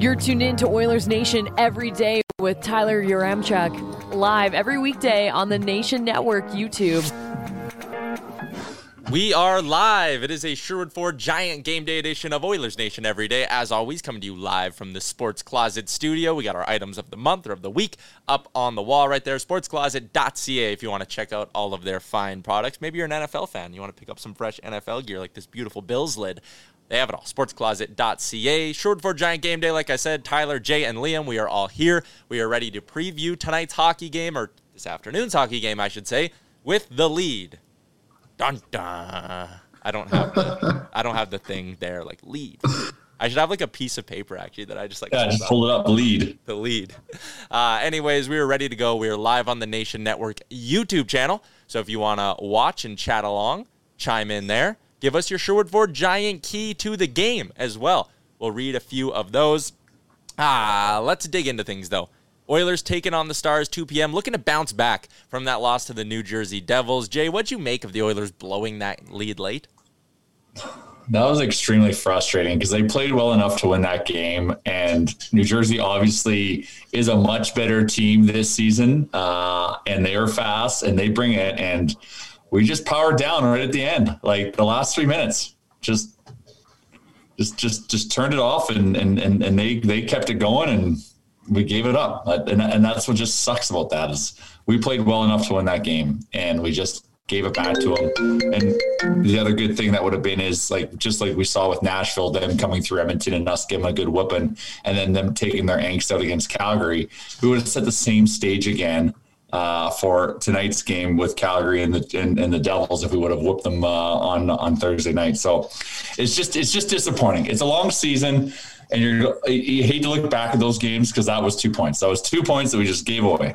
You're tuned in to Oilers Nation every day with Tyler Yaremchuk live every weekday on the Nation Network YouTube. We are live. It is a Sherwood Ford Giant Game Day edition of Oilers Nation every day. As always, coming to you live from the Sports Closet studio. We got our items of the month or of the week up on the wall right there. Sportscloset.ca if you want to check out all of their fine products. Maybe you're an NFL fan. You want to pick up some fresh NFL gear like this beautiful Bills lid. They have it all. Sportscloset.ca. Sherwood Ford Giant Game Day. Like I said, Tyler, Jay, and Liam, we are all here. We are ready to preview tonight's hockey game, or this afternoon's hockey game, I should say, with the lead. Dun dun. I don't have the, I don't have the thing there like lead. I should have like a piece of paper actually that I just like. Yeah, just pull it up. Lead. The lead. Uh, anyways, we are ready to go. We are live on the Nation Network YouTube channel. So if you want to watch and chat along, chime in there. Give us your Sherwood Ford Giant key to the game as well. We'll read a few of those. Ah, let's dig into things though. Oilers taking on the Stars 2 p.m. Looking to bounce back from that loss to the New Jersey Devils. Jay, what'd you make of the Oilers blowing that lead late? That was extremely frustrating because they played well enough to win that game, and New Jersey obviously is a much better team this season, uh, and they are fast and they bring it, and we just powered down right at the end, like the last three minutes, just just just just turned it off, and and and, and they they kept it going, and we gave it up, and and that's what just sucks about that is we played well enough to win that game, and we just gave it back to them. And the other good thing that would have been is like just like we saw with Nashville, them coming through Edmonton and us giving a good whooping, and then them taking their angst out against Calgary, we would have set the same stage again uh, for tonight's game with Calgary and the and, and, the Devils if we would have whooped them uh, on on Thursday night. So it's just it's just disappointing. It's a long season, and you're you hate to look back at those games because that was two points. That was two points that we just gave away.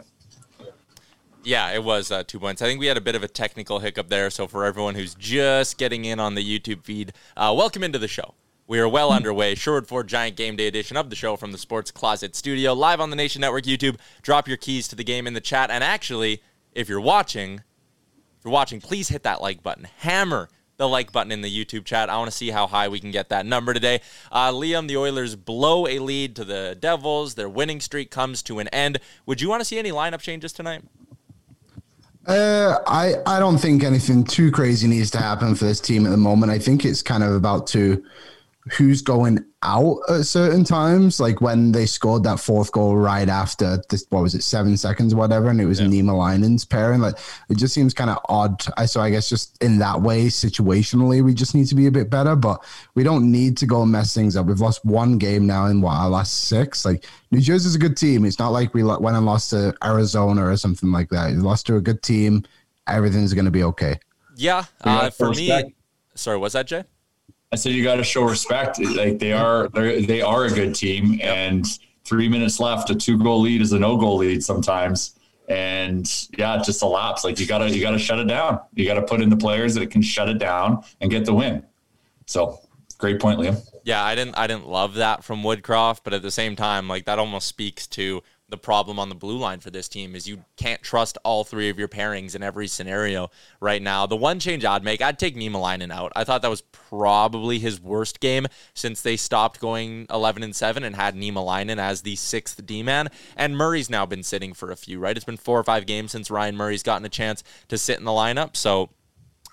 Yeah, it was uh, two points. I think we had a bit of a technical hiccup there. So for everyone who's just getting in on the YouTube feed, uh, welcome into the show. We are well underway. Sherwood Ford Giant Game Day edition of the show from the Sports Closet Studio, live on the Nation Network YouTube. Drop your keys to the game in the chat. And actually, if you're watching, if you're watching, please hit that like button. Hammer the like button in the YouTube chat. I want to see how high we can get that number today. Uh, Liam, the Oilers blow a lead to the Devils. Their winning streak comes to an end. Would you want to see any lineup changes tonight? Uh, I I don't think anything too crazy needs to happen for this team at the moment. I think it's kind of about to who's going out at certain times. Like when they scored that fourth goal right after this, what was it, seven seconds or whatever, and it was yeah. Niemelainen's pairing. Like it just seems kind of odd. I so I guess just in that way, situationally, we just need to be a bit better. But we don't need to go and mess things up. We've lost one game now in what our last six. Like New Jersey's a good team. It's not like we went and lost to Arizona or something like that. We lost to a good team. Everything's going to be okay. Yeah, uh, for me. Sorry, was that, Jay? I said you got to show respect. Like they are, they are a good team, and three minutes left, a two goal lead is a no goal lead sometimes, and yeah, it just a lapse. Like you gotta, you gotta shut it down. You got to put in the players that can shut it down and get the win. So great point, Liam. Yeah, I didn't, I didn't love that from Woodcroft, but at the same time, like that almost speaks to the problem on the blue line for this team is you can't trust all three of your pairings in every scenario right now. The one change I'd make, I'd take Niemelainen out. I thought that was probably his worst game since they stopped going 11 and 7 and had Niemelainen as the sixth D man. And Murray's now been sitting for a few, right? It's been four or five games since Ryan Murray's gotten a chance to sit in the lineup. So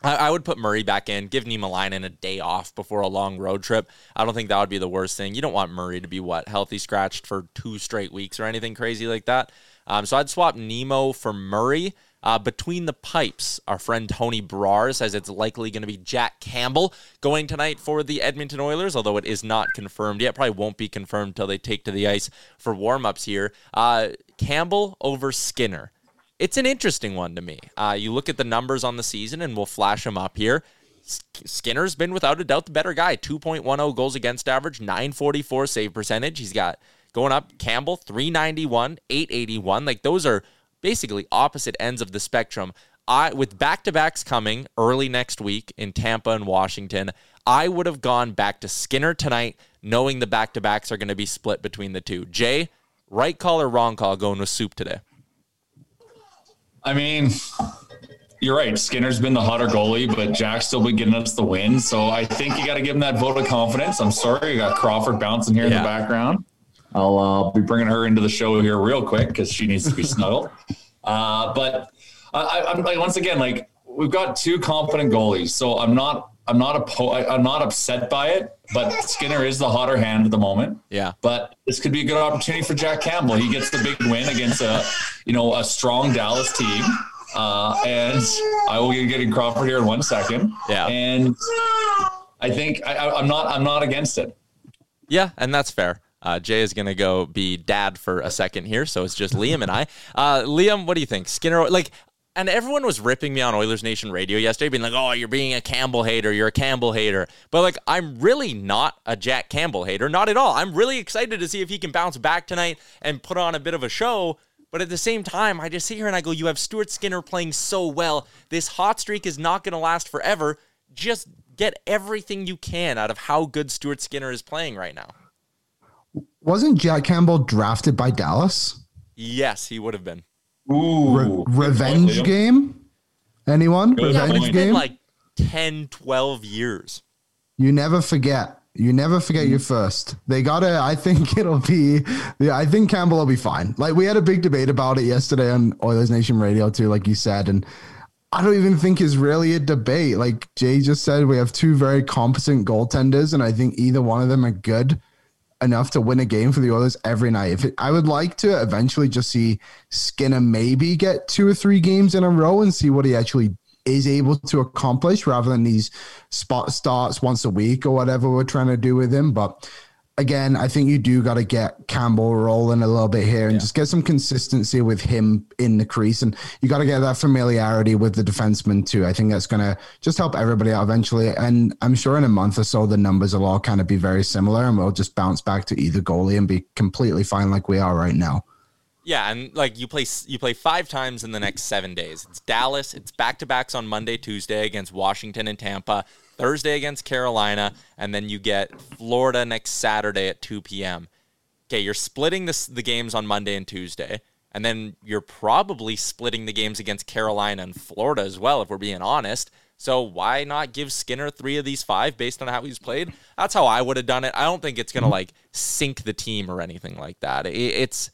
I, I would put Murray back in, give Niemelainen a day off before a long road trip. I don't think that would be the worst thing. You don't want Murray to be what healthy scratched for two straight weeks or anything crazy like that. Um, so I'd swap Nemo for Murray. Uh, between the pipes, our friend Tony Brar says it's likely going to be Jack Campbell going tonight for the Edmonton Oilers, although it is not confirmed yet. Probably won't be confirmed until they take to the ice for warmups here. Uh, Campbell over Skinner it's an interesting one to me. Uh, you look at the numbers on the season, and we'll flash them up here. Skinner's been without a doubt the better guy. 2.10 goals against average, 944 save percentage. He's got going up Campbell 391, 881. Like those are basically opposite ends of the spectrum. I with back-to-backs coming early next week in Tampa and Washington, I would have gone back to Skinner tonight knowing the back-to-backs are going to be split between the two. Jay, right call or wrong call going with soup today? I mean, you're right. Skinner's been the hotter goalie, but Jack's still been getting us the win. So I think you got to give him that vote of confidence. I'm sorry, you got Crawford bouncing here yeah. in the background. I'll uh, be bringing her into the show here real quick because she needs to be snuggled. Uh, but I, I'm like once again, like we've got two competent goalies, so I'm not I'm not a po- I'm not upset by it, but Skinner is the hotter hand at the moment. Yeah. But this could be a good opportunity for Jack Campbell. He gets the big win against a, you know, a strong Dallas team. Uh, and I will get getting Crawford here in one second. Yeah. And I think I, I'm not I'm not against it. Yeah, and that's fair. Uh, Jay is going to go be dad for a second here, so it's just Liam and I. Uh, Liam, what do you think? Skinner, like and everyone was ripping me on Oilers Nation radio yesterday, being like, oh, you're being a Campbell hater. You're a Campbell hater. But like, I'm really not a Jack Campbell hater. Not at all. I'm really excited to see if he can bounce back tonight and put on a bit of a show. But at the same time, I just sit here and I go, you have Stuart Skinner playing so well. This hot streak is not going to last forever. Just get everything you can out of how good Stuart Skinner is playing right now. Wasn't Jack Campbell drafted by Dallas? Yes, he would have been. Ooh, Re- revenge game? Anyone? Good revenge yeah, game? like 10, 12 years. You never forget. You never forget your first. They gotta. I think it'll be. Yeah, I think Campbell will be fine. Like we had a big debate about it yesterday on Oilers Nation Radio too, like you said, and I don't even think it's really a debate. Like Jay just said, we have two very competent goaltenders, and I think either one of them are good enough to win a game for the Oilers every night. If it, I would like to eventually just see Skinner maybe get two or three games in a row and see what he actually is able to accomplish rather than these spot starts once a week or whatever we're trying to do with him. But again, I think you do got to get Campbell rolling a little bit here and yeah. just get some consistency with him in the crease. And you got to get that familiarity with the defenseman too. I think that's going to just help everybody out eventually. And I'm sure in a month or so, the numbers will all kind of be very similar and we'll just bounce back to either goalie and be completely fine like we are right now. Yeah, and like you play you play five times in the next seven days. It's Dallas. It's back to backs on Monday, Tuesday against Washington and Tampa. Thursday against Carolina, and then you get Florida next Saturday at 2 p.m. Okay, you're splitting this, the games on Monday and Tuesday, and then you're probably splitting the games against Carolina and Florida as well, if we're being honest. So why not give Skinner three of these five based on how he's played? That's how I would have done it. I don't think it's gonna mm-hmm. like sink the team or anything like that. It's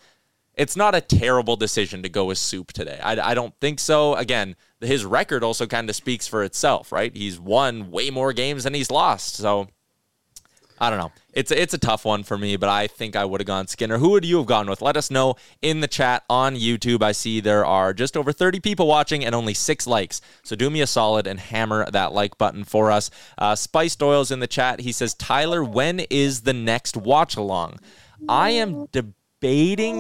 it's not a terrible decision to go with Soup today. I, I don't think so. Again, his record also kind of speaks for itself, right? He's won way more games than he's lost. So I don't know. It's a, it's a tough one for me, but I think I would have gone Skinner. Who would you have gone with? Let us know in the chat on YouTube. I see there are just over 30 people watching and only six likes. So do me a solid and hammer that like button for us. Uh, Spiced Oils in the chat. He says, Tyler, when is the next watch along? I am debating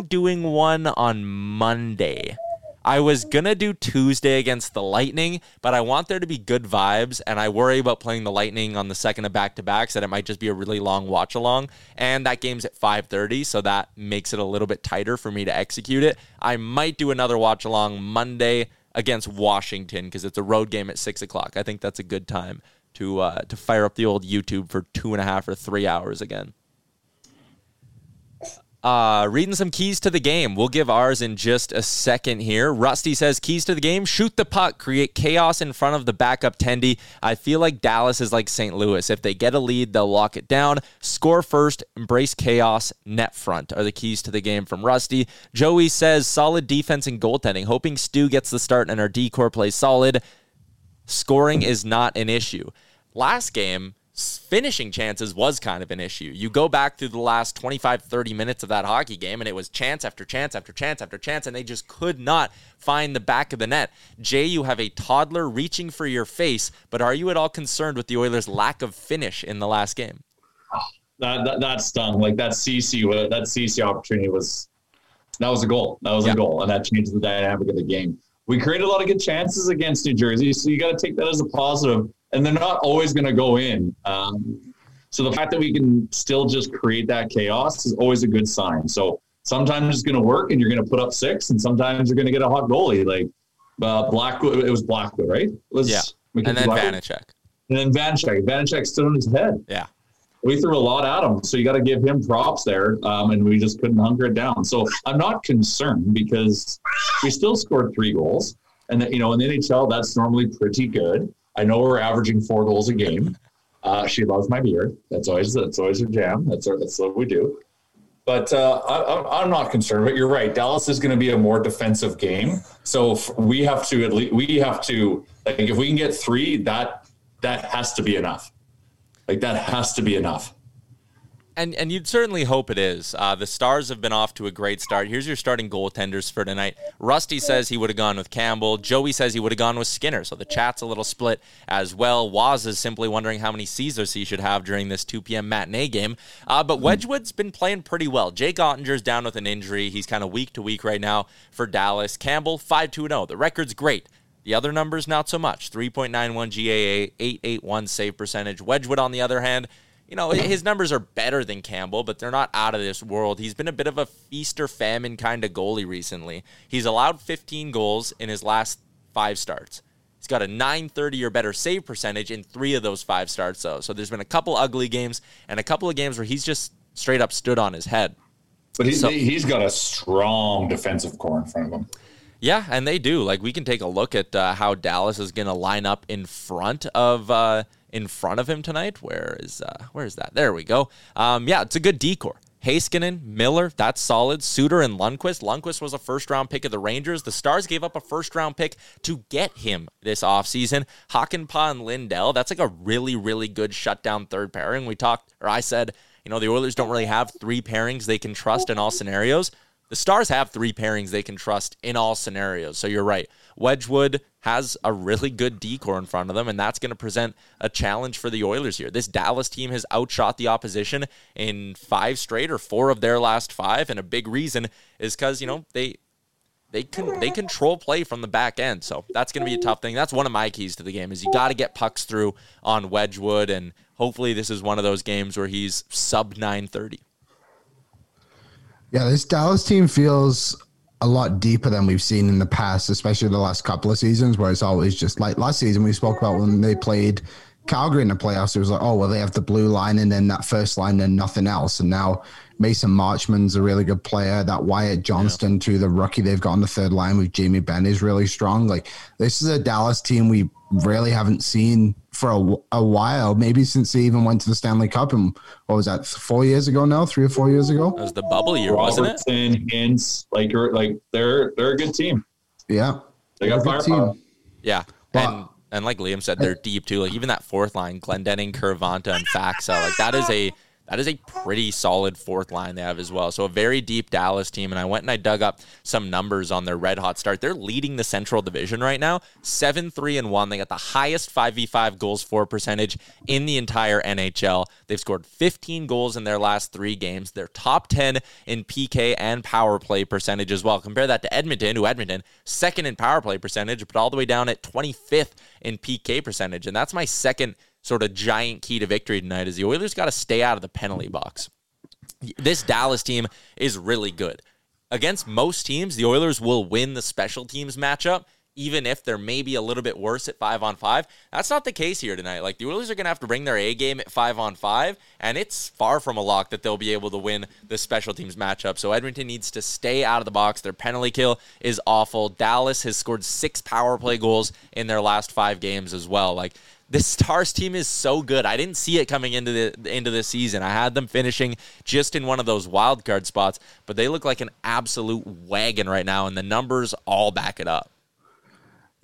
doing one on Monday. I was gonna do Tuesday against the Lightning, but I want there to be good vibes, and I worry about playing the Lightning on the second of back to backs that it might just be a really long watch along. And that game's at 5:30, so that makes it a little bit tighter for me to execute it. I might do another watch along Monday against Washington because it's a road game at six o'clock. I think that's a good time to uh, to fire up the old YouTube for two and a half or three hours again. Uh, reading some keys to the game. We'll give ours in just a second here. Rusty says keys to the game: shoot the puck, create chaos in front of the backup tendy. I feel like Dallas is like St. Louis. If they get a lead, they'll lock it down. Score first, embrace chaos. Net front are the keys to the game from Rusty. Joey says solid defense and goaltending. Hoping Stu gets the start and our D corps plays solid. Scoring is not an issue. Last game, finishing chances was kind of an issue. You go back through the last 25, 30 minutes of that hockey game, and it was chance after chance after chance after chance, and they just could not find the back of the net. Jay, you have a toddler reaching for your face, but are you at all concerned with the Oilers' lack of finish in the last game? That, that, that stung. Like that Ceci, that Ceci opportunity was, that was a goal. That was yeah. a goal, and that changed the dynamic of the game. We created a lot of good chances against New Jersey, so you got to take that as a positive and they're not always going to go in. Um, so the fact that we can still just create that chaos is always a good sign. So sometimes it's going to work and you're going to put up six, and sometimes you're going to get a hot goalie. Like uh, Blackwood, it was Blackwood, right? It was yeah. And then Blackwood. Vanecek. And then Vanecek. Vanecek stood on his head. Yeah. We threw a lot at him, so you got to give him props there, um, and we just couldn't hunker it down. So I'm not concerned because we still scored three goals, and that, you know in the NHL that's normally pretty good. I know we're averaging four goals a game. Uh, she loves my beard. That's always that's always her jam. That's our, that's what we do. But uh, I, am not concerned. But you're right. Dallas is going to be a more defensive game. So we have to at least we have to like if we can get three, that that has to be enough. Like that has to be enough. And and you'd certainly hope it is. Uh, the Stars have been off to a great start. Here's your starting goaltenders for tonight. Rusty says he would have gone with Campbell. Joey says he would have gone with Skinner. So the chat's a little split as well. Waz is simply wondering how many Caesars he should have during this 2 p.m. matinee game. Uh, but Wedgewood's been playing pretty well. Jake Oettinger's down with an injury. He's kind of week to week right now for Dallas. Campbell 5 2 0. The record's great. The other numbers, not so much. 3.91 GAA, 881 save percentage. Wedgewood, on the other hand, you know, his numbers are better than Campbell, but they're not out of this world. He's been a bit of a feast or famine kind of goalie recently. He's allowed 15 goals in his last five starts. He's got a 930 or better save percentage in three of those five starts, though. So there's been a couple ugly games and a couple of games where he's just straight up stood on his head. But he, so, he's got a strong defensive core in front of him. Yeah, and they do. Like we can take a look at uh, how Dallas is going to line up in front of uh, in front of him tonight. Where is uh, where is that? There we go. Um, yeah, it's a good D corps. Heiskanen, Miller, that's solid. Suter and Lundkvist. Lundkvist was a first round pick of the Rangers. The Stars gave up a first round pick to get him this offseason. Hakanpää and Lindell, that's like a really, really good shutdown third pairing. We talked, or I said, you know, the Oilers don't really have three pairings they can trust in all scenarios. The Stars have three pairings they can trust in all scenarios. So you're right. Wedgewood has a really good D corps in front of them, and that's going to present a challenge for the Oilers here. This Dallas team has outshot the opposition in five straight or four of their last five, and a big reason is because you know they they can they control play from the back end. So that's going to be a tough thing. That's one of my keys to the game is you got to get pucks through on Wedgewood, and hopefully this is one of those games where he's sub nine thirty. Yeah, this Dallas team feels a lot deeper than we've seen in the past, especially the last couple of seasons, where it's always just like last season we spoke about when they played Calgary in the playoffs. It was like, oh well, they have the blue line and then that first line and nothing else. And now Mason Marchment's a really good player. That Wyatt Johnston, yeah. to the rookie they've got on the third line with Jamie Benn is really strong. Like this is a Dallas team we really haven't seen for a, a while, maybe since they even went to the Stanley Cup. And what was that, four years ago now, three or four years ago? That was the bubble year, wasn't it? Hintz, like, like they're they're a good team. Yeah, they got firepower. Yeah, and and like Liam said, they're deep too. Like even that fourth line, Glendening, Kiviranta, and Faksa, like that is a that is a pretty solid fourth line they have as well. So a very deep Dallas team. And I went and I dug up some numbers on their red hot start. They're leading the Central Division right now, 7 3 and 1. They got the highest 5v5 goals for percentage in the entire NHL. They've scored 15 goals in their last three games. They're top 10 in PK and power play percentage as well. Compare that to Edmonton, who Edmonton, second in power play percentage, but all the way down at 25th in PK percentage. And that's my second sort of giant key to victory tonight is the Oilers got to stay out of the penalty box. This Dallas team is really good. Against most teams, the Oilers will win the special teams matchup, even if they're maybe a little bit worse at five on five. That's not the case here tonight. Like the Oilers are going to have to bring their A game at five on five, and it's far from a lock that they'll be able to win the special teams matchup. So Edmonton needs to stay out of the box. Their penalty kill is awful. Dallas has scored six power play goals in their last five games as well. Like this Stars team is so good. I didn't see it coming into the into the season. I had them finishing just in one of those wild card spots, but they look like an absolute wagon right now, and the numbers all back it up.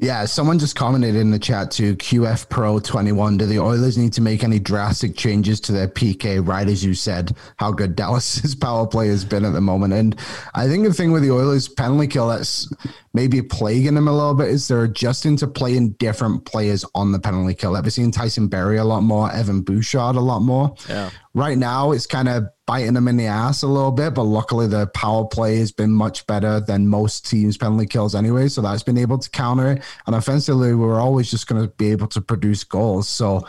Yeah, someone just commented in the chat to QF Pro 21. Do the Oilers need to make any drastic changes to their PK? Right as you said, how good Dallas's power play has been at the moment. And I think the thing with the Oilers penalty kill that's maybe plaguing them a little bit is they're adjusting to playing different players on the penalty kill. I've seen Tyson Barrie a lot more, Evan Bouchard a lot more. Yeah. Right now, it's kind of biting them in the ass a little bit, but luckily the power play has been much better than most teams' penalty kills anyway. So that's been able to counter it. And offensively, we're always just going to be able to produce goals. So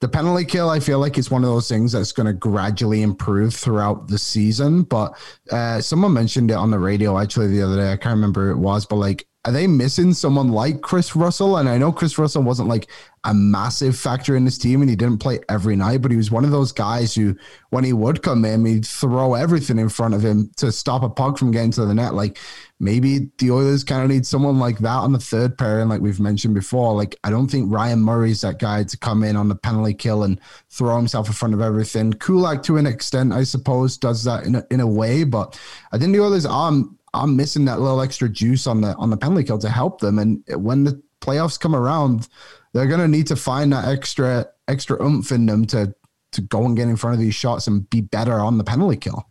the penalty kill, I feel like it's one of those things that's going to gradually improve throughout the season. But uh, someone mentioned it on the radio actually the other day. I can't remember who it was, but like, are they missing someone like Chris Russell? And I know Chris Russell wasn't like a massive factor in this team and he didn't play every night, but he was one of those guys who, when he would come in, he'd throw everything in front of him to stop a puck from getting to the net. Like, maybe the Oilers kind of need someone like that on the third pairing, like we've mentioned before. Like, I don't think Ryan Murray's that guy to come in on the penalty kill and throw himself in front of everything. Kulak, to an extent, I suppose, does that in a, in a way, but I think the Oilers are, are missing that little extra juice on the on the penalty kill to help them. And when the playoffs come around, they're going to need to find that extra extra oomph in them to to go and get in front of these shots and be better on the penalty kill.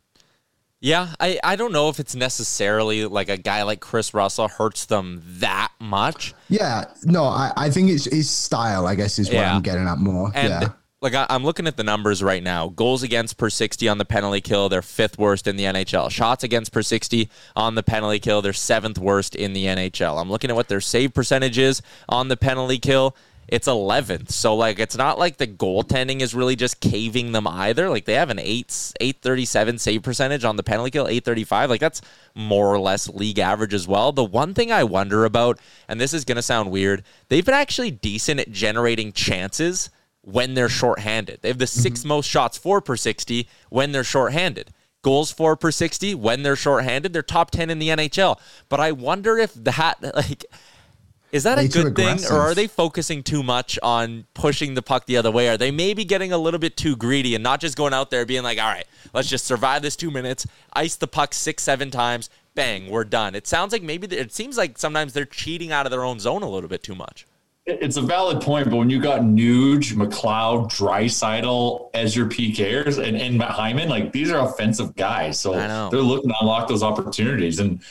Yeah, I, I don't know if it's necessarily like a guy like Chris Russell hurts them that much. Yeah, no, I, I think it's his style, I guess, is what Yeah. I'm getting at more. And yeah. Like I, I'm looking at the numbers right now. Goals against per 60 on the penalty kill, they're fifth worst in the NHL. Shots against per 60 on the penalty kill, they're seventh worst in the NHL. I'm looking at what their save percentage is on the penalty kill. It's 11th. So like it's not like the goaltending is really just caving them either. Like they have an 8 837 save percentage on the penalty kill, 835. Like that's more or less league average as well. The one thing I wonder about and this is going to sound weird, they've been actually decent at generating chances when they're shorthanded. They have the 6th mm-hmm. most shots for per 60 when they're shorthanded. Goals for per 60 when they're shorthanded. They're top 10 in the NHL. But I wonder if that like is that Way a good thing, or are they focusing too much on pushing the puck the other way? Are they maybe getting a little bit too greedy and not just going out there being like, all right, let's just survive this two minutes, ice the puck six, seven times, bang, we're done. It sounds like maybe, it seems like sometimes they're cheating out of their own zone a little bit too much. It's a valid point, but when you got Nuge, McLeod, Draisaitl as your PKers and, and Matt Hyman, like these are offensive guys. So they're looking to unlock those opportunities. And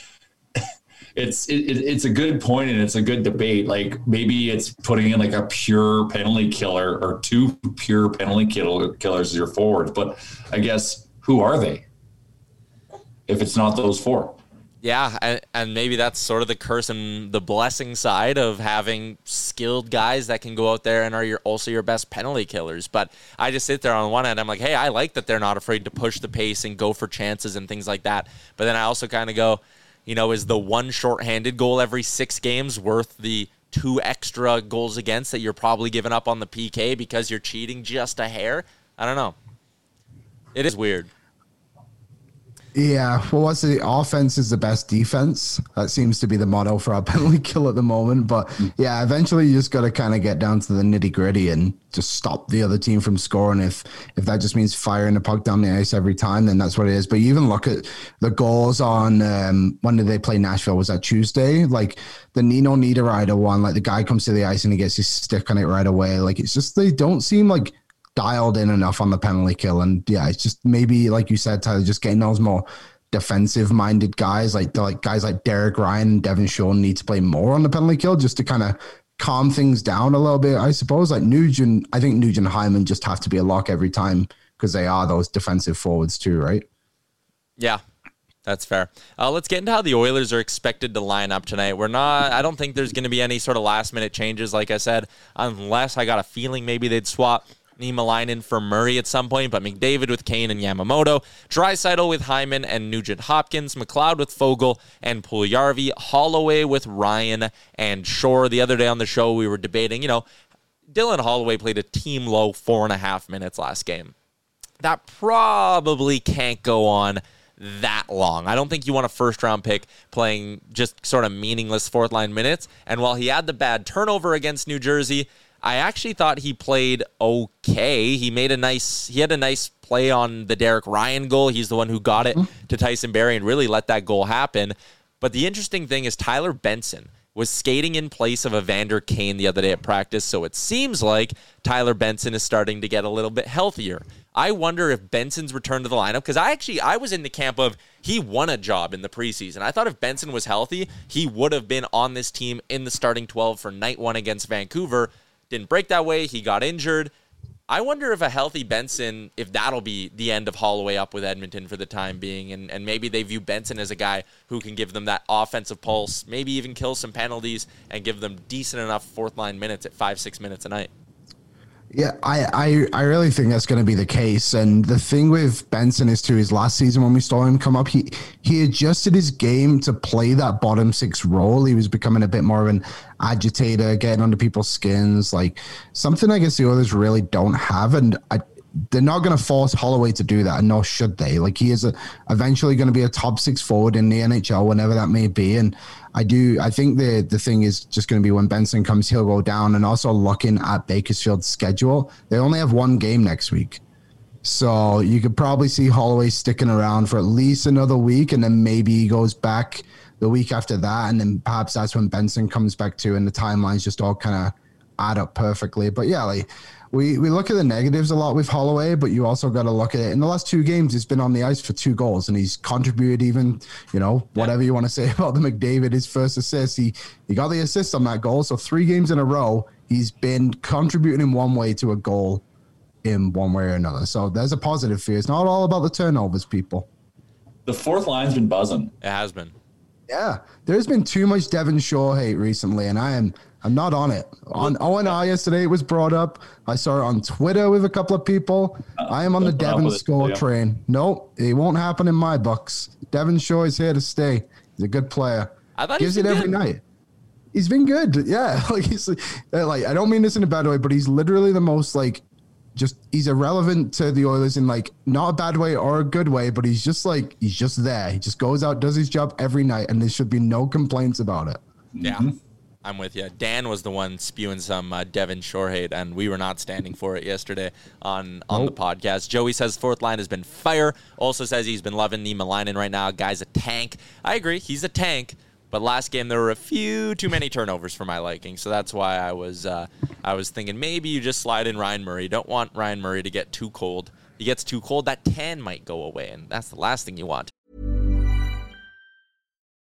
it's it, it- it's a good point and it's a good debate. Like maybe it's putting in like a pure penalty killer or two pure penalty killer, killers as your forwards. But I guess who are they? If it's not those four. Yeah, and, and maybe that's sort of the curse and the blessing side of having skilled guys that can go out there and are your, also your best penalty killers. But I just sit there on one end, I'm like, hey, I like that they're not afraid to push the pace and go for chances and things like that. But then I also kind of go, you know, is the one shorthanded goal every six games worth the two extra goals against that you're probably giving up on the PK because you're cheating just a hair? I don't know. It is weird. Yeah, well, what's the offense is the best defense? That seems to be the motto for our penalty kill at the moment. But yeah, eventually you just got to kind of get down to the nitty gritty and just stop the other team from scoring. If if that just means firing the puck down the ice every time, then that's what it is. But you even look at the goals on um, when did they play Nashville? Was that Tuesday? Like the Nino Niederreiter one, like the guy comes to the ice and he gets his stick on it right away. Like it's just they don't seem like dialed in enough on the penalty kill. And yeah, it's just maybe like you said, Tyler, just getting those more defensive minded guys like like guys like Derek Ryan and Devin Shore need to play more on the penalty kill just to kind of calm things down a little bit, I suppose. Like Nugent, I think Nugent Hyman just have to be a lock every time because they are those defensive forwards too, right? Yeah, that's fair. Uh, let's get into how the Oilers are expected to line up tonight. We're not. I don't think there's going to be any sort of last minute changes, like I said, unless I got a feeling maybe they'd swap Niemelainen for Murray at some point, but McDavid with Kane and Yamamoto, Draisaitl with Hyman and Nugent Hopkins, McLeod with Foegele and Puljujarvi, Holloway with Ryan and Shore. The other day on the show, we were debating, you know, Dylan Holloway played a team low four and a half minutes last game. That probably can't go on that long. I don't think you want a first round pick playing just sort of meaningless fourth line minutes. And while he had the bad turnover against New Jersey, I actually thought he played okay. He made a nice he had a nice play on the Derek Ryan goal. He's the one who got it mm-hmm. to Tyson Barrie and really let that goal happen. But the interesting thing is Tyler Benson was skating in place of Evander Kane the other day at practice, so it seems like Tyler Benson is starting to get a little bit healthier. I wonder if Benson's return to the lineup because I actually I was in the camp of he won a job in the preseason. I thought if Benson was healthy, he would have been on this team in the starting 12 for night 1 against Vancouver. Didn't break that way. He got injured. I wonder if a healthy Benson, if that'll be the end of Holloway up with Edmonton for the time being, and, and maybe they view Benson as a guy who can give them that offensive pulse, maybe even kill some penalties and give them decent enough fourth line minutes at five, six minutes a night. Yeah, I, I, I really think that's going to be the case. And the thing with Benson is too, his last season when we saw him come up, he he adjusted his game to play that bottom six role. He was becoming a bit more of an agitator, getting under people's skins, like something I guess the others really don't have. And I, they're not going to force Holloway to do that, and nor should they. Like he is a, eventually going to be a top six forward in the NHL, whenever that may be. And I do. I think the the thing is just going to be when Benson comes, he'll go down, and also looking at Bakersfield's schedule, they only have one game next week, so you could probably see Holloway sticking around for at least another week, and then maybe he goes back the week after that, and then perhaps that's when Benson comes back too, and the timelines just all kind of add up perfectly. But yeah, like we we look at the negatives a lot with Holloway, but you also got to look at it. In the last two games, he's been on the ice for two goals, and he's contributed even, you know, whatever yeah. you want to say about the McDavid, his first assist, he he got the assist on that goal. So three games in a row, he's been contributing in one way to a goal in one way or another. So there's a positive fear. It's not all about the turnovers, people. The fourth line's been buzzing. It has been. Yeah, there's been too much Devin Shore hate recently, and I am I'm not on it. On ONI yesterday, it was brought up. I saw it on Twitter with a couple of people. Uh, I am on the Devin Shore yeah. train. Nope, it won't happen in my books. Devin Shore is here to stay. He's a good player. I thought gives it every good. night. He's been good. Yeah, like he's like I don't mean this in a bad way, but he's literally the most like just he's irrelevant to the Oilers in like not a bad way or a good way, but he's just like he's just there. He just goes out, does his job every night, and there should be no complaints about it. Yeah. Mm-hmm. I'm with you. Dan was the one spewing some uh, Devin Shore hate, and we were not standing for it yesterday on on nope. the podcast. Joey says fourth line has been fire. Also says he's been loving Niemelainen right now. Guy's a tank. I agree. He's a tank. But last game there were a few too many turnovers for my liking, so that's why I was uh, I was thinking maybe you just slide in Ryan Murray. Don't want Ryan Murray to get too cold. He gets too cold, that tan might go away, and that's the last thing you want.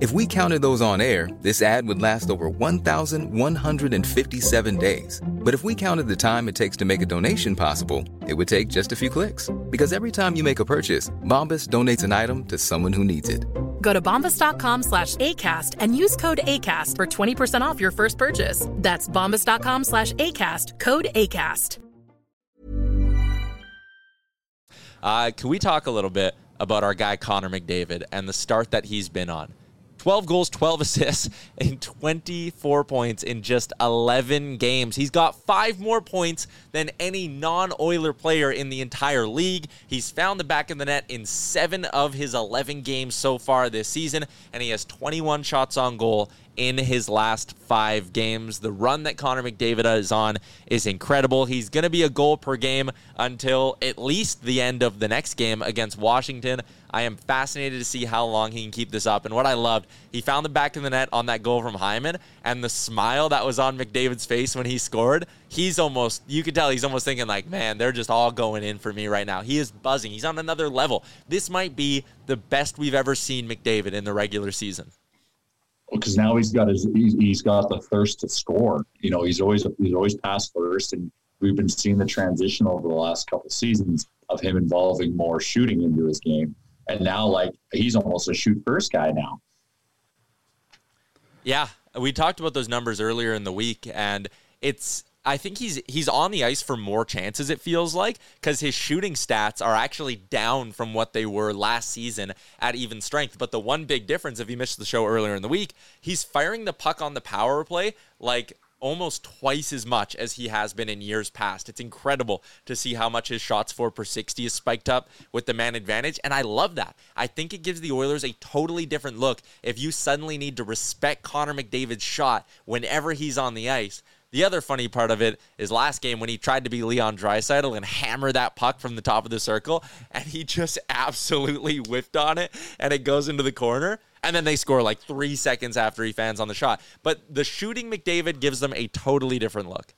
If we counted those on air, this ad would last over 1,157 days. But if we counted the time it takes to make a donation possible, it would take just a few clicks. Because every time you make a purchase, Bombas donates an item to someone who needs it. Go to bombas.com slash ACAST and use code ACAST for 20% off your first purchase. That's bombas.com slash ACAST, code ACAST. Uh, can we talk a little bit about our guy Connor McDavid and the start that he's been on? 12 goals, 12 assists, and 24 points in just 11 games. He's got five more points than any non Oiler player in the entire league. He's found the back of the net in seven of his 11 games so far this season, and he has 21 shots on goal in his last five games. The run that Connor McDavid is on is incredible. He's going to be a goal per game until at least the end of the next game against Washington. I am fascinated to see how long he can keep this up. And what I loved, he found the back of the net on that goal from Hyman, and the smile that was on McDavid's face when he scored, he's almost, you could tell he's almost thinking, like, man, they're just all going in for me right now. He is buzzing. He's on another level. This might be the best we've ever seen McDavid in the regular season because now he's got his he's got the thirst to score. You know, he's always he's always passed first, and we've been seeing the transition over the last couple seasons of him involving more shooting into his game, and now like he's almost a shoot first guy now. Yeah, we talked about those numbers earlier in the week, and it's I think he's he's on the ice for more chances. It feels like because his shooting stats are actually down from what they were last season at even strength. But the one big difference, if you missed the show earlier in the week, he's firing the puck on the power play like almost twice as much as he has been in years past. It's incredible to see how much his shots for per 60 is spiked up with the man advantage. And I love that. I think it gives the Oilers a totally different look if you suddenly need to respect Connor McDavid's shot whenever he's on the ice the other funny part of it is last game when he tried to be Leon Draisaitl and hammer that puck from the top of the circle, and he just absolutely whiffed on it, and it goes into the corner. And then they score like three seconds after he fans on the shot. But the shooting McDavid gives them a totally different look.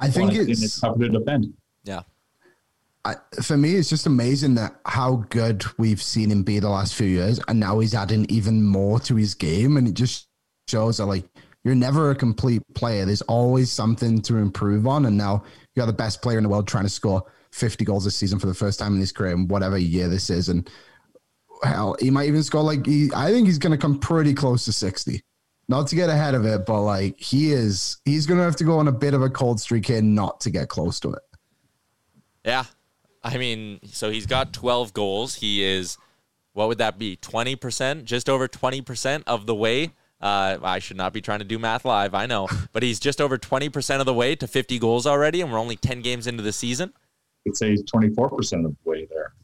I think well, it's, it's tough to defend. Yeah. I, for me, it's just amazing that how good we've seen him be the last few years, and now he's adding even more to his game, and it just shows that like you're never a complete player. There's always something to improve on. And now you're the best player in the world trying to score 50 goals this season for the first time in his career in whatever year this is. And hell, he might even score like he, I think he's going to come pretty close to 60. Not to get ahead of it, but like he is, he's going to have to go on a bit of a cold streak here not to get close to it. Yeah. I mean, so he's got 12 goals. He is, what would that be? 20%, just over 20% of the way uh, I should not be trying to do math live, I know, but he's just over 20% of the way to 50 goals already, and we're only 10 games into the season. I'd say he's 24% of the way there.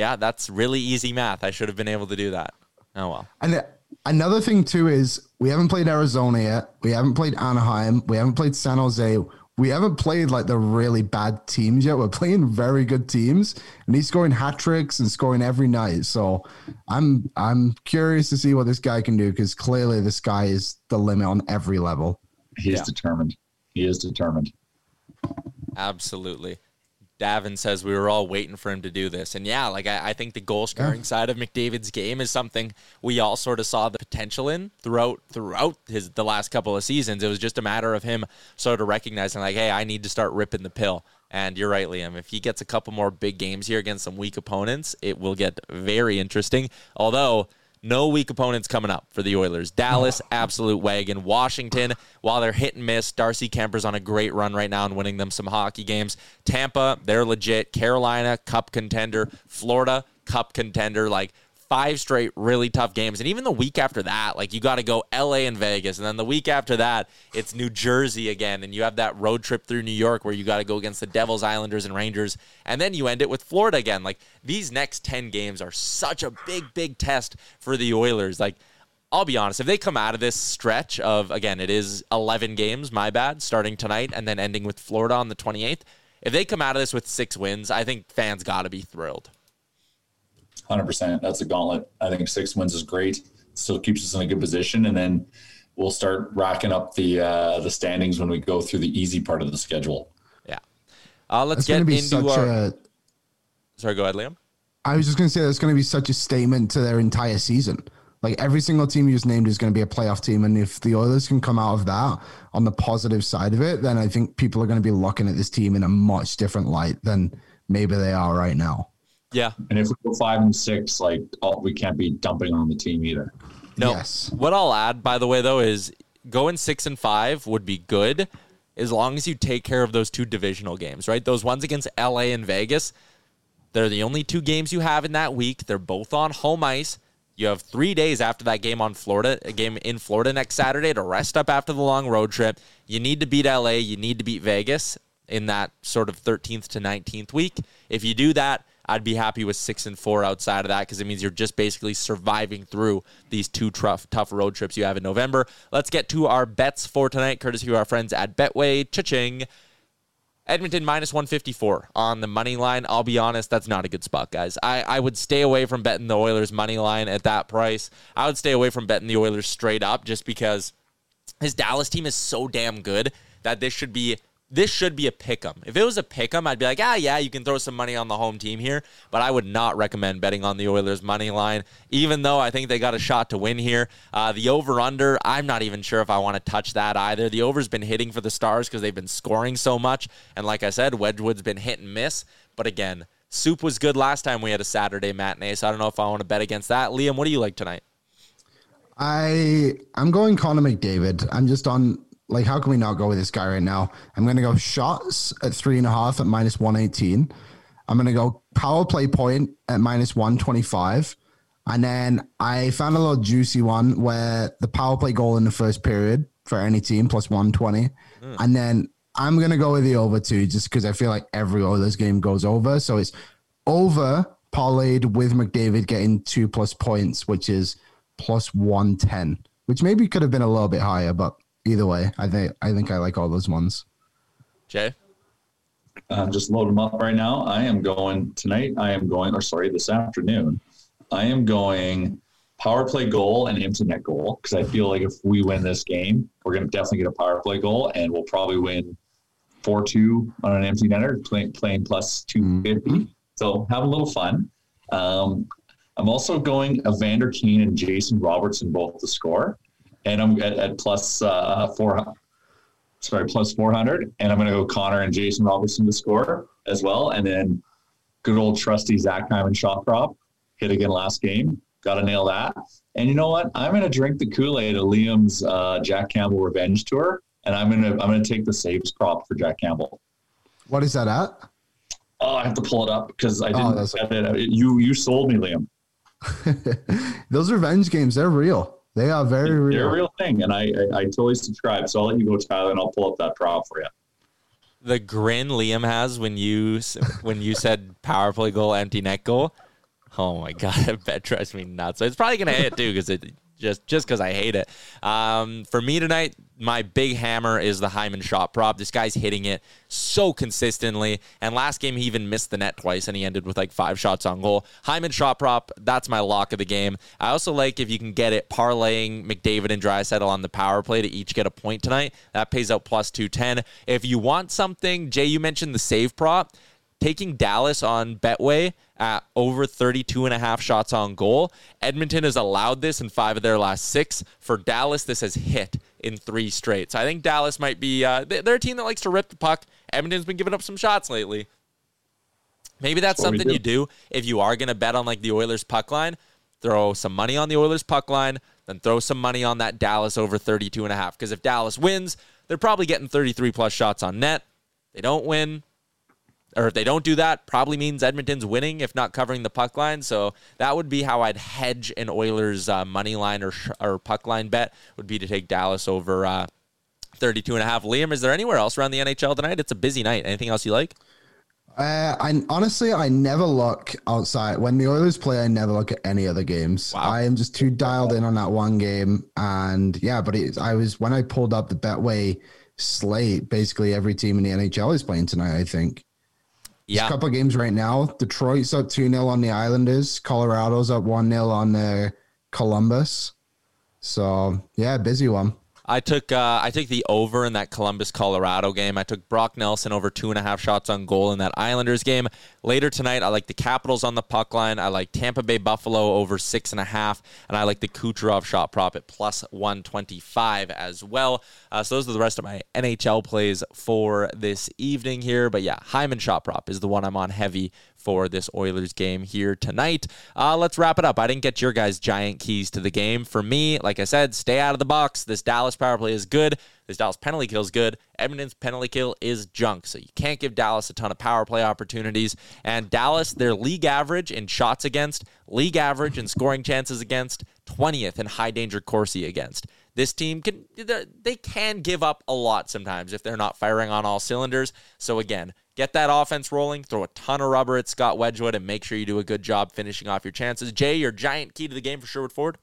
Yeah, that's really easy math. I should have been able to do that. Oh, well. And another thing, too, is we haven't played Arizona yet. We haven't played Anaheim. We haven't played San Jose we haven't played like the really bad teams yet. We're playing very good teams, and he's scoring hat tricks and scoring every night. So I'm I'm curious to see what this guy can do because clearly this guy is the limit on every level. He is yeah. determined. He is determined. Absolutely. Davin says we were all waiting for him to do this. And yeah, like I, I think the goal scoring yeah. side of McDavid's game is something we all sort of saw the potential in throughout throughout his the last couple of seasons. It was just a matter of him sort of recognizing like, hey, I need to start ripping the pill. And you're right, Liam. If he gets a couple more big games here against some weak opponents, it will get very interesting. Although no weak opponents coming up for the Oilers. Dallas, absolute wagon. Washington, while they're hit and miss, Darcy Kuemper's on a great run right now and winning them some hockey games. Tampa, they're legit. Carolina, cup contender. Florida, cup contender. Like five straight really tough games. And even the week after that, like you got to go LA and Vegas. And then the week after that, it's New Jersey again. And you have that road trip through New York where you got to go against the Devils, Islanders, and Rangers. And then you end it with Florida again. Like these next 10 games are such a big, big test for the Oilers. Like, I'll be honest, if they come out of this stretch of, again, it is 11 games, my bad, starting tonight and then ending with Florida on the 28th. If they come out of this with six wins, I think fans got to be thrilled. Hundred percent. That's a gauntlet. I think six wins is great. Still keeps us in a good position, and then we'll start racking up the uh, the standings when we go through the easy part of the schedule. Yeah. Uh, let's that's get into our. A... Sorry, go ahead, Liam. I was just going to say that's going to be such a statement to their entire season. Like every single team you just named is going to be a playoff team. And if the Oilers can come out of that on the positive side of it, then I think people are going to be looking at this team in a much different light than maybe they are right now. Yeah. And if we go five and six, like oh, we can't be dumping on the team either. No. Yes. What I'll add, by the way, though, is going six and five would be good as long as you take care of those two divisional games, right? Those ones against LA and Vegas, they're the only two games you have in that week. They're both on home ice. You have three days after that game on Florida, a game in Florida next Saturday to rest up after the long road trip. You need to beat LA. You need to beat Vegas in that sort of 13th to 19th week. If you do that, I'd be happy with six and four outside of that because it means you're just basically surviving through these two tough, tough road trips you have in November. Let's get to our bets for tonight, courtesy of our friends at Betway. Cha-ching. Edmonton minus 154 on the money line. I'll be honest, that's not a good spot, guys. I, I would stay away from betting the Oilers money line at that price. I would stay away from betting the Oilers straight up just because his Dallas team is so damn good that this should be this should be a pick 'em. If it was a pick 'em, I'd be like, ah, yeah, you can throw some money on the home team here. But I would not recommend betting on the Oilers money line, even though I think they got a shot to win here. Uh, the over under, I'm not even sure if I want to touch that either. The over's been hitting for the Stars because they've been scoring so much, and like I said, Wedgewood's been hit and miss. But again, Soup was good last time we had a Saturday matinee, so I don't know if I want to bet against that. Liam, what do you like tonight? I I'm going Connor McDavid. I'm just on like how can we not go with this guy right now? I'm gonna go shots at three and a half at minus one eighteen. I'm gonna go power play point at minus one twenty five. And then I found a little juicy one where the power play goal in the first period for any team plus 120. Hmm. And then I'm going to go with the over two just because I feel like every Oilers game goes over. So it's over parlayed with McDavid getting two plus points, which is plus 110, which maybe could have been a little bit higher, but either way, I think I think I like all those ones. Jay? Um, just load them up right now. I am going tonight. I am going, or sorry, this afternoon. I am going power play goal and empty net goal because I feel like if we win this game, we're going to definitely get a power play goal and we'll probably win 4 2 on an empty netter, playing, playing plus 250. So have a little fun. Um, I'm also going Evander Kane and Jason Robertson both to score. And I'm at, at plus uh, four, sorry, plus 400. And I'm going to go Connor and Jason Robertson to score as well. And then good old trusty Zach Hyman shot prop hit again last game. Got to nail that. And you know what? I'm going to drink the Kool Aid of Liam's uh, Jack Campbell revenge tour, and I'm going to I'm going to take the saves prop for Jack Campbell. What is that at? Oh, I have to pull it up because I Oh, didn't. that's get it. You you sold me, Liam. Those revenge games, they're real. They are very real. They're a real thing, and I, I I totally subscribe. So I'll let you go, Tyler, and I'll pull up that prop for you. the grin Liam has when you when you said power play goal, empty net goal. Oh my god, that bet drives me nuts. So it's probably gonna hit too because it just just because I hate it. Um, for me tonight, my big hammer is the Hyman shot prop. This guy's hitting it so consistently, and last game he even missed the net twice, and he ended with like five shots on goal. Hyman shot prop, that's my lock of the game. I also like if you can get it parlaying McDavid and Draisaitl on the power play to each get a point tonight. That pays out plus two ten. If you want something, Jay, you mentioned the save prop taking Dallas on Betway at over 32 and a half shots on goal. Edmonton has allowed this in five of their last six. For Dallas, this has hit in three straight. So I think Dallas might be, uh, they- they're a team that likes to rip the puck. Edmonton's been giving up some shots lately. Maybe that's, That's something you do if you are going to bet on like the Oilers puck line. Throw some money on the Oilers puck line, then throw some money on that Dallas over 32 and a half. Because if Dallas wins, they're probably getting 33 plus shots on net. They don't win, or if they don't do that, probably means Edmonton's winning, if not covering the puck line. So that would be how I'd hedge an Oilers uh, money line or, sh- or puck line bet would be to take Dallas over uh, 32 and a half. Liam, is there anywhere else around the NHL tonight? It's a busy night. Anything else you like? Uh, I honestly, I never look outside when the Oilers play. I never look at any other games. Wow. I am just too dialed in on that one game, and yeah. But it, I was when I pulled up the Betway slate. Basically, every team in the NHL is playing tonight. I think. There's Yeah. a couple of games right now. Detroit's up two 0 on the Islanders. Colorado's up one 0 on uh, Columbus. So yeah, busy one. I took uh, I took the over in that Columbus Colorado game. I took Brock Nelson over two and a half shots on goal in that Islanders game. Later tonight, I like the Capitals on the puck line. I like Tampa Bay Buffalo over six and a half, and I like the Kucherov shot prop at plus one twenty five as well. Uh, so those are the rest of my NHL plays for this evening here. But yeah, Hyman shot prop is the one I'm on heavy for this Oilers game here tonight. Uh, let's wrap it up. I didn't get your guys' giant keys to the game. For me, like I said, stay out of the box. This Dallas power play is good. This Dallas penalty kill is good. Edmonton's penalty kill is junk. So you can't give Dallas a ton of power play opportunities. And Dallas, their league average in shots against, league average in scoring chances against, 20th in high danger Corsi against. This team can they can give up a lot sometimes if they're not firing on all cylinders. So again, get that offense rolling, throw a ton of rubber at Scott Wedgewood, and make sure you do a good job finishing off your chances. Jay, your giant key to the game for Sherwood Ford.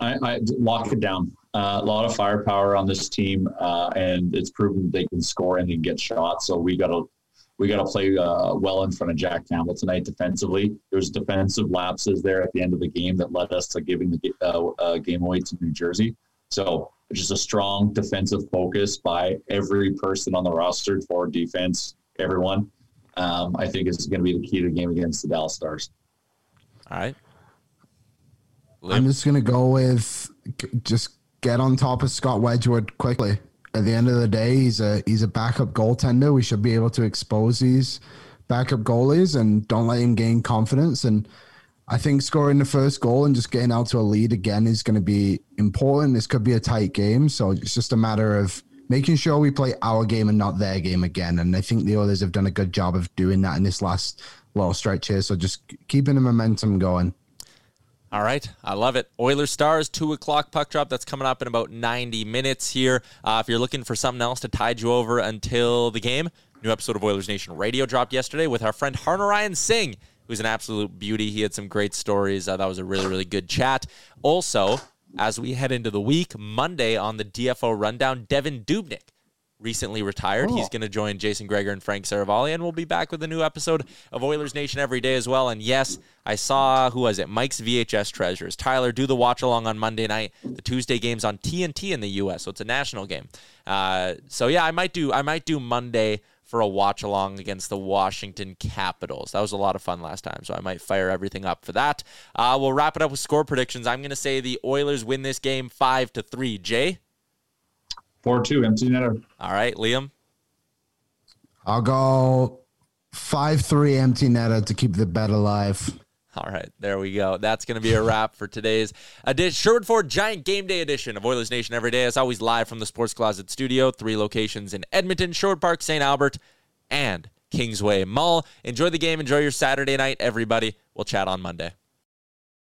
I, I lock it down. Uh, a lot of firepower on this team, uh, and it's proven they can score and they can get shots. So we got to we got to play uh, well in front of Jack Campbell tonight defensively. There's defensive lapses there at the end of the game that led us to giving the uh, uh, game away to New Jersey. So just a strong defensive focus by every person on the roster, for defense, everyone. Um, I think is going to be the key to the game against the Dallas Stars. All right. I'm just going to go with just get on top of Scott Wedgewood quickly. At the end of the day, he's a he's a backup goaltender. We should be able to expose these backup goalies and don't let him gain confidence. And I think scoring the first goal and just getting out to a lead again is going to be important. This could be a tight game, so it's just a matter of making sure we play our game and not their game again. And I think the others have done a good job of doing that in this last little stretch here. So just keeping the momentum going. All right. I love it. Oilers Stars, 2 o'clock puck drop. That's coming up in about 90 minutes here. Uh, if you're looking for something else to tide you over until the game, new episode of Oilers Nation Radio dropped yesterday with our friend Harnarayan Singh, who's an absolute beauty. He had some great stories. Uh, that was a really, really good chat. Also, as we head into the week, Monday on the DFO Rundown, Devan Dubnyk recently retired. Oh. He's going to join Jason Gregor and Frank Seravalli, and we'll be back with a new episode of Oilers Nation every day as well. And yes, I saw who was it? Mike's VHS Treasures. Tyler, do the watch along on Monday night. The Tuesday game's on TNT in the U.S., so it's a national game. Uh, so yeah, I might do I might do Monday for a watch along against the Washington Capitals. That was a lot of fun last time, so I might fire everything up for that. Uh, we'll wrap it up with score predictions. I'm going to say the Oilers win this game five to three. Jay. Four two, empty netter. All right, Liam. I'll go five three empty netter to keep the bet alive. All right, there we go. That's going to be a wrap for today's edition, Sherwood Ford Giant Game Day edition of Oilers Nation every day. As always, live from the Sports Closet Studio, three locations in Edmonton, Sherwood Park, St. Albert, and Kingsway Mall. Enjoy the game. Enjoy your Saturday night, everybody. We'll chat on Monday.